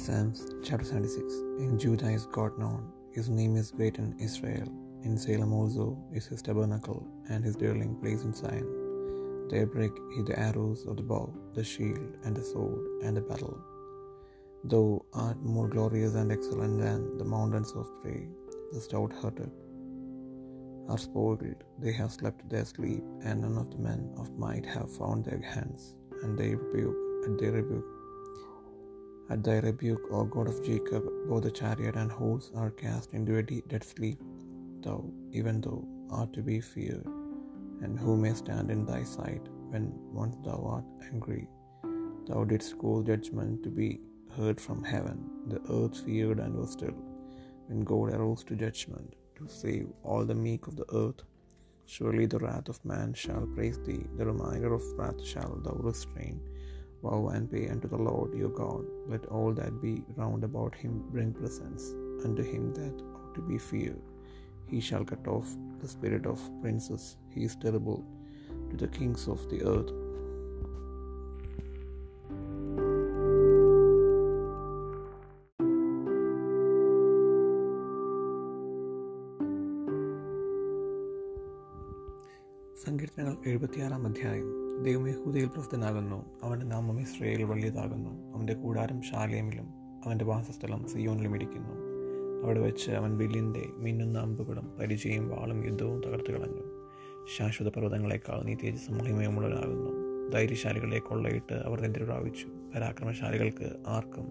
Psalms chapter 76 In Judah is God known, his name is great in Israel. In Salem also is his tabernacle, and his dwelling place in Zion. There break he the arrows of the bow, the shield, and the sword, and the battle. Thou art more glorious and excellent than the mountains of prey. The stout hearted are spoiled, they have slept their sleep, and none of the men of might have found their hands, and they rebuke at their rebuke. At thy rebuke, O God of Jacob, both the chariot and horse are cast into a dead sleep. Thou, even thou, art to be feared, and who may stand in thy sight when once thou art angry? Thou didst cause judgment to be heard from heaven. The earth feared and was still. When God arose to judgment, to save all the meek of the earth, surely the wrath of man shall praise thee, the reminder of wrath shall thou restrain. Vow and pay unto the Lord your God. Let all that be round about him bring presents unto him that ought to be feared. He shall cut off the spirit of princes. He is terrible to the kings of the earth. സങ്കീർത്തനങ്ങൾ എഴുപത്തിയാറാം അധ്യായം. ദൈവം യഹൂദയിൽ പ്രസിദ്ധനാകുന്നു അവന്റെ നാമം Israel വലിയതാകുന്നു അവന്റെ കൂടാരം ശാലേമിലും അവന്റെ വാസസ്ഥലം സിയോനിലും ഇരിക്കുന്നു. അവിടെ വെച്ച് അവൻ വില്ലിന്റെ മിന്നുന്ന അമ്പുകളും പരിചയം വാളും യുദ്ധവും തകർത്ത് കളഞ്ഞു. ശാശ്വത പർവതങ്ങളെക്കാൾ നീ തേജസ് മഹിമയമുള്ളവരാകുന്നു ധൈര്യശാലികളെ കൊള്ളയിട്ട് അവർ നിന്റെ പ്രാപിച്ചു പരാക്രമശാലികൾക്ക് ആർക്കും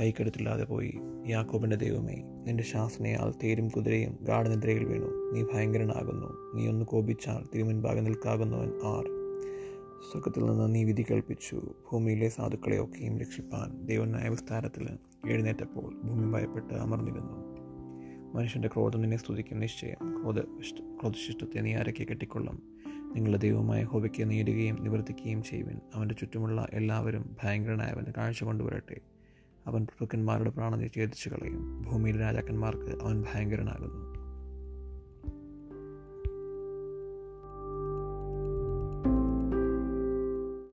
കൈക്കെടുത്തില്ലാതെ പോയി. യാക്കോബിന്റെ ദൈവമേ നിന്റെ ശാസനയാൽ തേരും കുതിരയും ഗാഠനിദ്രയിൽ വീണു. നീ ഭയങ്കരനാകുന്നു. നീ ഒന്ന് കോപിച്ചാൽ തിരുമുൻപാകെ നിൽക്കാകുന്നവൻ ആർ. സ്വർഗത്തിൽ നിന്ന് നീ വിധി കൽപ്പിച്ചു ഭൂമിയിലെ സാധുക്കളെയൊക്കെയും രക്ഷിപ്പാൻ ദൈവം ന്യായവിസ്താരത്തിൽ എഴുന്നേറ്റപ്പോൾ ഭൂമി ഭയപ്പെട്ട് അമർന്നിരുന്നു. മനുഷ്യന്റെ ക്രോധം നിന്നെ സ്തുതിക്കും നിശ്ചയം. ക്രോധ ക്രോധശിഷ്ടത്തെ നീ ആരൊക്കെ കെട്ടിക്കൊള്ളും? നിങ്ങളുടെ ദൈവമായ ഹോബിക്ക് നേടുകയും നിവർത്തിക്കുകയും ചെയ്യുവിൻ. അവന്റെ ചുറ്റുമുള്ള എല്ലാവരും ഭയങ്കരനായവൻ കാഴ്ച കൊണ്ടുവരട്ടെ. അവൻ പ്രഭുക്കന്മാരുടെ പ്രാണനെ ഛേദിച്ചു കളയും ഭൂമിയിലെ രാജാക്കന്മാർക്ക് അവൻ ഭയങ്കരനാകുന്നു.